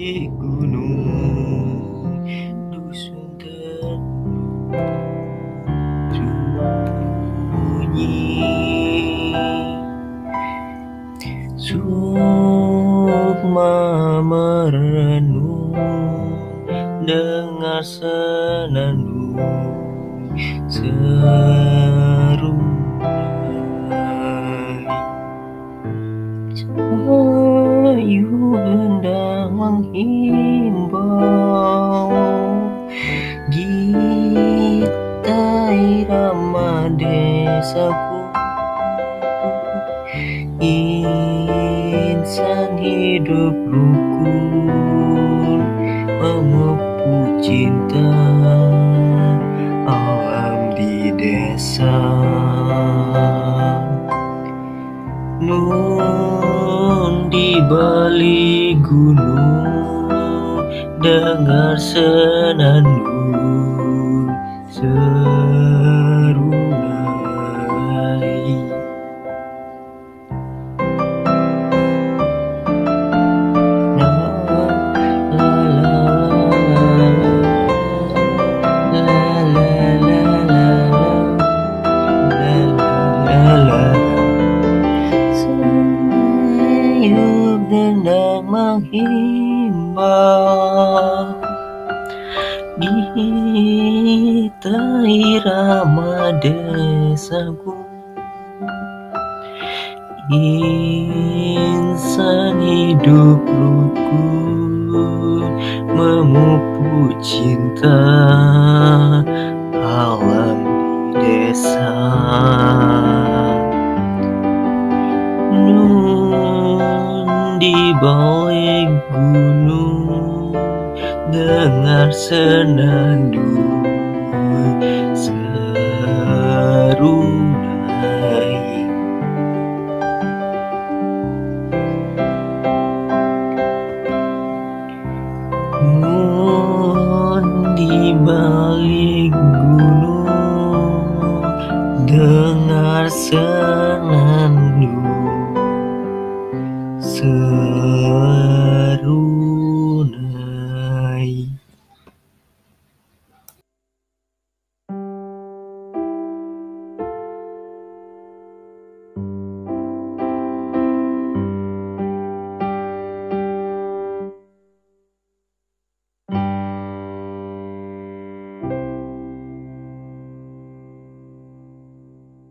di gunung dusun tersembunyi Sukma merenung dengar senandung serum desaku Insan hidup rukun Memupuk cinta. Alam di desa. Nun di balik gunung Dengar senandung menghimbau. Gita irama desaku Insan hidup rukun Memupuk cinta gunung dengar senandung serunai di balik gunung dengar senandung